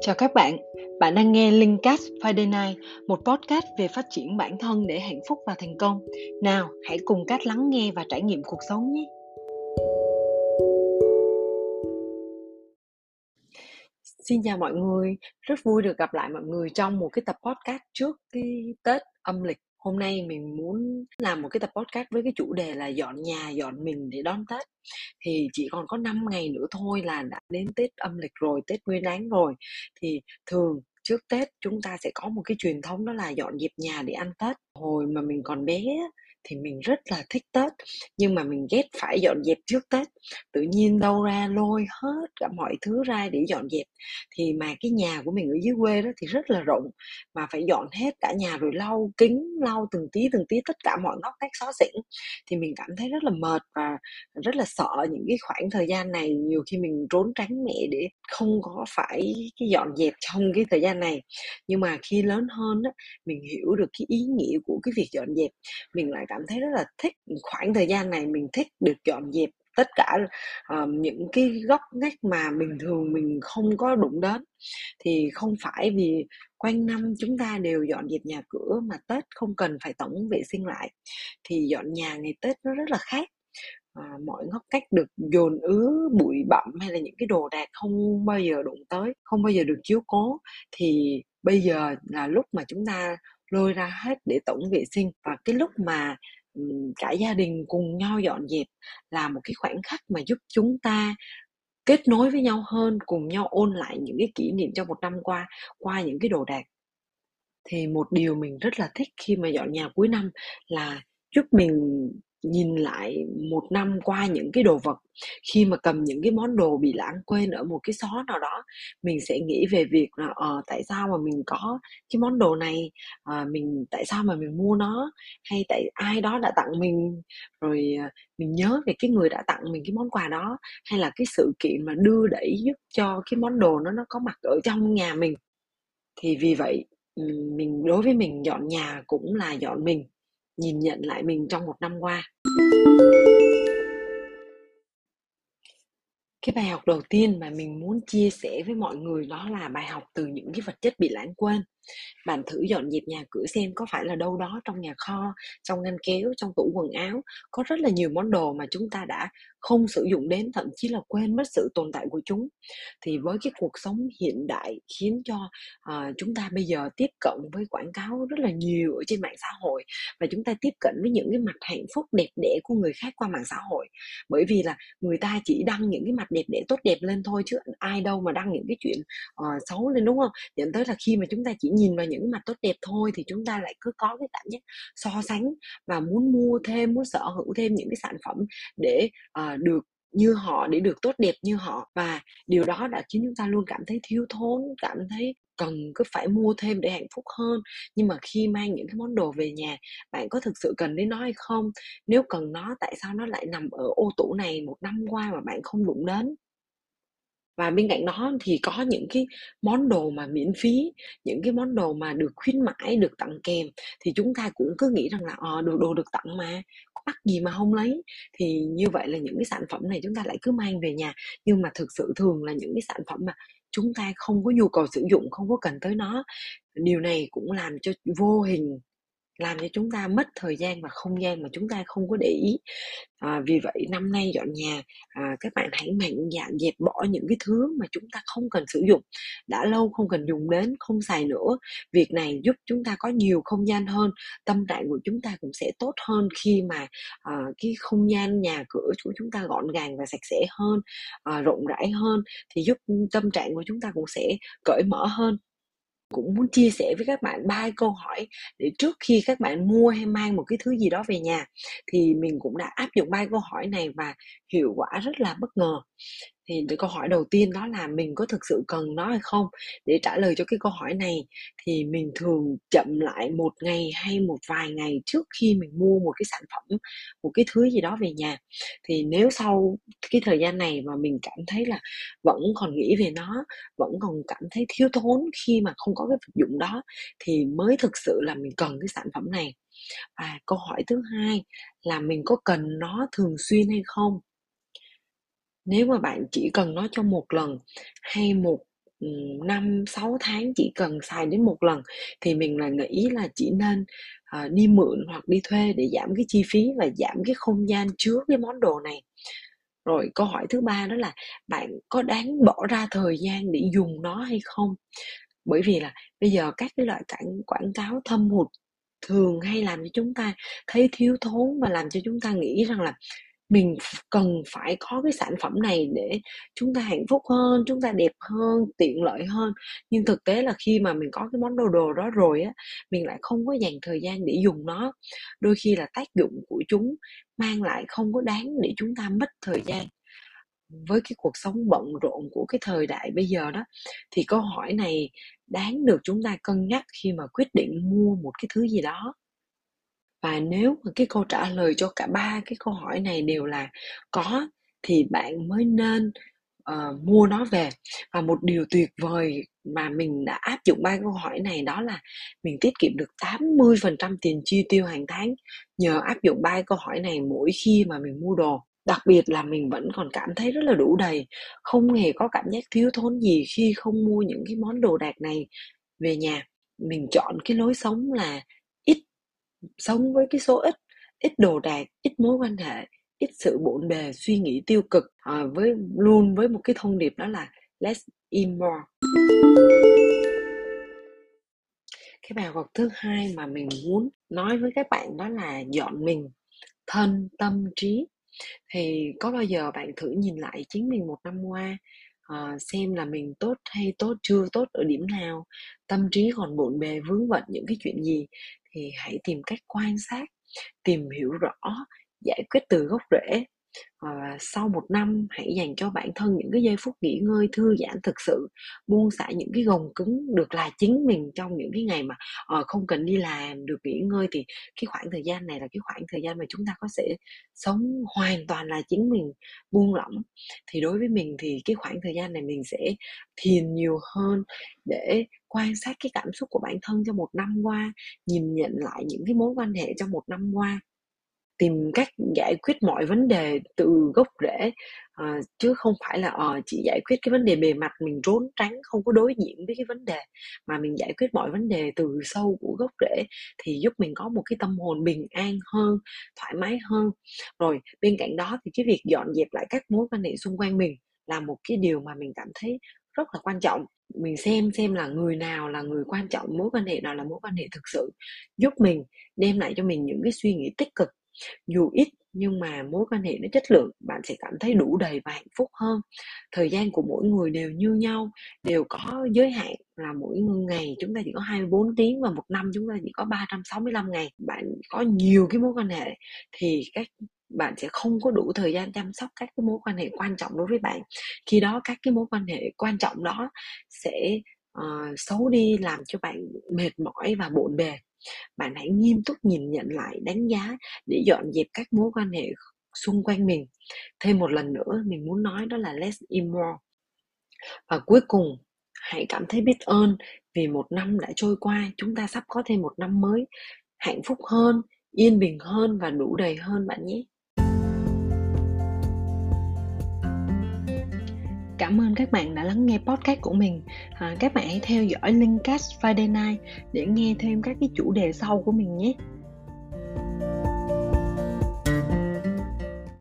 Chào các bạn, bạn đang nghe Linkcast Friday Night, một podcast về phát triển bản thân để hạnh phúc và thành công. Nào, hãy cùng Cát lắng nghe và trải nghiệm cuộc sống nhé. Xin chào mọi người, rất vui được gặp lại mọi người trong một cái tập podcast trước cái Tết âm lịch hôm nay mình muốn làm một cái tập podcast với cái chủ đề là dọn nhà, dọn mình để đón tết. Thì chỉ còn có 5 ngày nữa thôi là đã đến tết âm lịch rồi, tết nguyên đáng rồi. Thì thường trước tết chúng ta sẽ có một cái truyền thống đó là dọn dẹp nhà để ăn tết. Hồi mà mình còn bé thì mình rất là thích Tết, nhưng mà mình ghét phải dọn dẹp trước Tết. Tự nhiên đâu ra lôi hết cả mọi thứ ra để dọn dẹp. Thì mà cái nhà của mình ở dưới quê đó thì rất là rộng, mà phải dọn hết cả nhà rồi lau kính lau từng tí từng tí tất cả mọi ngóc ngách xó xỉnh. Thì mình cảm thấy rất là mệt và rất là sợ những cái khoảng thời gian này. Nhiều khi mình trốn tránh mẹ để không có phải cái dọn dẹp trong cái thời gian này. Nhưng mà khi lớn hơn á, mình hiểu được cái ý nghĩa của cái việc dọn dẹp. Mình lại cảm thấy rất là thích khoảng thời gian này mình thích được dọn dẹp tất cả uh, những cái góc ngách mà bình thường mình không có đụng đến. Thì không phải vì quanh năm chúng ta đều dọn dẹp nhà cửa mà tết không cần phải tổng vệ sinh lại thì dọn nhà ngày tết nó rất là khác. À, mọi ngóc cách được dồn ứ bụi bặm hay là những cái đồ đạc không bao giờ đụng tới không bao giờ được chiếu cố. Thì bây giờ là lúc mà chúng ta lôi ra hết để tổng vệ sinh. Và cái lúc mà cả gia đình cùng nhau dọn dẹp là một cái khoảnh khắc mà giúp chúng ta kết nối với nhau hơn, cùng nhau ôn lại những cái kỷ niệm trong một năm qua qua những cái đồ đạc. Thì một điều mình rất là thích khi mà dọn nhà cuối năm là giúp mình nhìn lại một năm qua những cái đồ vật khi mà cầm những cái món đồ bị lãng quên ở một cái xó nào đó mình sẽ nghĩ về việc là ờ tại sao mà mình có cái món đồ này? À, mình tại sao mà mình mua nó? Hay tại ai đó đã tặng mình? Rồi à, mình nhớ về cái người đã tặng mình cái món quà đó hay là cái sự kiện mà đưa đẩy giúp cho cái món đồ nó nó có mặt ở trong nhà mình? Thì vì vậy mình đối với mình dọn nhà cũng là dọn mình nhìn nhận lại mình trong một năm qua. Cái bài học đầu tiên mà mình muốn chia sẻ với mọi người đó là bài học từ những cái vật chất bị lãng quên bạn thử dọn dẹp nhà cửa xem có phải là đâu đó trong nhà kho trong ngăn kéo trong tủ quần áo. Có rất là nhiều món đồ mà chúng ta đã không sử dụng đến thậm chí là quên mất sự tồn tại của chúng. Thì với cái cuộc sống hiện đại khiến cho uh, chúng ta bây giờ tiếp cận với quảng cáo rất là nhiều ở trên mạng xã hội và chúng ta tiếp cận với những cái mặt hạnh phúc đẹp đẽ của người khác qua mạng xã hội. Bởi vì là người ta chỉ đăng những cái mặt đẹp đẽ tốt đẹp lên thôi chứ ai đâu mà đăng những cái chuyện uh, xấu lên đúng không? Dẫn tới là khi mà chúng ta chỉ nhìn vào những mặt tốt đẹp thôi thì chúng ta lại cứ có cái cảm giác so sánh và muốn mua thêm muốn sở hữu thêm những cái sản phẩm để uh, được như họ để được tốt đẹp như họ. Và điều đó đã khiến chúng ta luôn cảm thấy thiếu thốn cảm thấy cần cứ phải mua thêm để hạnh phúc hơn. Nhưng mà khi mang những cái món đồ về nhà bạn có thực sự cần đến nó hay không? Nếu cần nó tại sao nó lại nằm ở ô tủ này một năm qua mà bạn không đụng đến? Và bên cạnh đó thì có những cái món đồ mà miễn phí, những cái món đồ mà được khuyến mãi, được tặng kèm. Thì chúng ta cũng cứ nghĩ rằng là ờ đồ đồ được tặng mà, có bắt gì mà không lấy. Thì như vậy là những cái sản phẩm này chúng ta lại cứ mang về nhà. Nhưng mà thực sự thường là những cái sản phẩm mà chúng ta không có nhu cầu sử dụng, không có cần tới nó. Điều này cũng làm cho vô hình làm cho chúng ta mất thời gian và không gian mà chúng ta không có để ý. À, vì vậy năm nay dọn nhà à, các bạn hãy mạnh dạn dẹp bỏ những cái thứ mà chúng ta không cần sử dụng đã lâu không cần dùng đến không xài nữa. Việc này giúp chúng ta có nhiều không gian hơn tâm trạng của chúng ta cũng sẽ tốt hơn khi mà à, cái không gian nhà cửa của chúng ta gọn gàng và sạch sẽ hơn à, rộng rãi hơn thì giúp tâm trạng của chúng ta cũng sẽ cởi mở hơn cũng muốn chia sẻ với các bạn ba câu hỏi để trước khi các bạn mua hay mang một cái thứ gì đó về nhà, thì mình cũng đã áp dụng ba câu hỏi này và hiệu quả rất là bất ngờ thì cái câu hỏi đầu tiên đó là mình có thực sự cần nó hay không? Để trả lời cho cái câu hỏi này, thì mình thường chậm lại một ngày hay một vài ngày trước khi mình mua một cái sản phẩm, một cái thứ gì đó về nhà. Thì nếu sau cái thời gian này mà mình cảm thấy là vẫn còn nghĩ về nó, vẫn còn cảm thấy thiếu thốn khi mà không có cái vật dụng đó, thì mới thực sự là mình cần cái sản phẩm này. Và câu hỏi thứ hai là mình có cần nó thường xuyên hay không? Nếu mà bạn chỉ cần nó cho một lần hay một năm sáu tháng chỉ cần xài đến một lần thì mình là nghĩ là chỉ nên uh, đi mượn hoặc đi thuê để giảm cái chi phí và giảm cái không gian chứa cái món đồ này. Rồi câu hỏi thứ ba đó là bạn có đáng bỏ ra thời gian để dùng nó hay không? Bởi vì là bây giờ các cái loại cảnh quảng cáo thâm hụt thường hay làm cho chúng ta thấy thiếu thốn và làm cho chúng ta nghĩ rằng là mình cần phải có cái sản phẩm này để chúng ta hạnh phúc hơn, chúng ta đẹp hơn, tiện lợi hơn. Nhưng thực tế là khi mà mình có cái món đồ đồ đó rồi á, mình lại không có dành thời gian để dùng nó. Đôi khi là tác dụng của chúng mang lại không có đáng để chúng ta mất thời gian. Với cái cuộc sống bận rộn của cái thời đại bây giờ đó, thì câu hỏi này đáng được chúng ta cân nhắc khi mà quyết định mua một cái thứ gì đó và nếu mà cái câu trả lời cho cả ba cái câu hỏi này đều là có thì bạn mới nên uh, mua nó về. Và một điều tuyệt vời mà mình đã áp dụng ba câu hỏi này đó là mình tiết kiệm được 80% tiền chi tiêu hàng tháng nhờ áp dụng ba câu hỏi này mỗi khi mà mình mua đồ. Đặc biệt là mình vẫn còn cảm thấy rất là đủ đầy không hề có cảm giác thiếu thốn gì khi không mua những cái món đồ đạc này về nhà. Mình chọn cái lối sống là sống với cái số ít ít đồ đạc ít mối quan hệ ít sự bộn bề suy nghĩ tiêu cực à, với luôn với một cái thông điệp đó là less is more. Cái bài học thứ hai mà mình muốn nói với các bạn đó là dọn mình thân tâm trí. Thì có bao giờ bạn thử nhìn lại chính mình một năm qua à, xem là mình tốt hay tốt chưa tốt ở điểm nào tâm trí còn bộn bề vướng bận những cái chuyện gì? Thì hãy tìm cách quan sát tìm hiểu rõ giải quyết từ gốc rễ và sau một năm hãy dành cho bản thân những cái giây phút nghỉ ngơi thư giãn thực sự buông xả những cái gồng cứng được là chính mình trong những cái ngày mà uh, không cần đi làm được nghỉ ngơi thì cái khoảng thời gian này là cái khoảng thời gian mà chúng ta có thể sống hoàn toàn là chính mình buông lỏng. Thì đối với mình thì cái khoảng thời gian này mình sẽ thiền nhiều hơn để quan sát cái cảm xúc của bản thân trong một năm qua nhìn nhận lại những cái mối quan hệ trong một năm qua tìm cách giải quyết mọi vấn đề từ gốc rễ. À, chứ không phải là à, chỉ giải quyết cái vấn đề bề mặt mình trốn tránh không có đối diện với cái vấn đề mà mình giải quyết mọi vấn đề từ sâu của gốc rễ thì giúp mình có một cái tâm hồn bình an hơn thoải mái hơn. Rồi bên cạnh đó thì cái việc dọn dẹp lại các mối quan hệ xung quanh mình là một cái điều mà mình cảm thấy rất là quan trọng. Mình xem xem là người nào là người quan trọng mối quan hệ nào là mối quan hệ thực sự giúp mình đem lại cho mình những cái suy nghĩ tích cực dù ít, nhưng mà mối quan hệ nó chất lượng, bạn sẽ cảm thấy đủ đầy và hạnh phúc hơn. Thời gian của mỗi người đều như nhau, đều có giới hạn là mỗi ngày chúng ta chỉ có 24 tiếng và một năm chúng ta chỉ có 365 ngày. Bạn có nhiều cái mối quan hệ thì các bạn sẽ không có đủ thời gian chăm sóc các cái mối quan hệ quan trọng đối với bạn. Khi đó các cái mối quan hệ quan trọng đó sẽ uh, xấu đi làm cho bạn mệt mỏi và bộn bề. Bạn hãy nghiêm túc nhìn nhận lại đánh giá để dọn dẹp các mối quan hệ xung quanh mình. Thêm một lần nữa mình muốn nói đó là less is more. Và cuối cùng hãy cảm thấy biết ơn vì một năm đã trôi qua chúng ta sắp có thêm một năm mới hạnh phúc hơn yên bình hơn và đủ đầy hơn bạn nhé. Cảm ơn các bạn đã lắng nghe podcast của mình. À, các bạn hãy theo dõi Linkcast Friday Night để nghe thêm các cái chủ đề sau của mình nhé.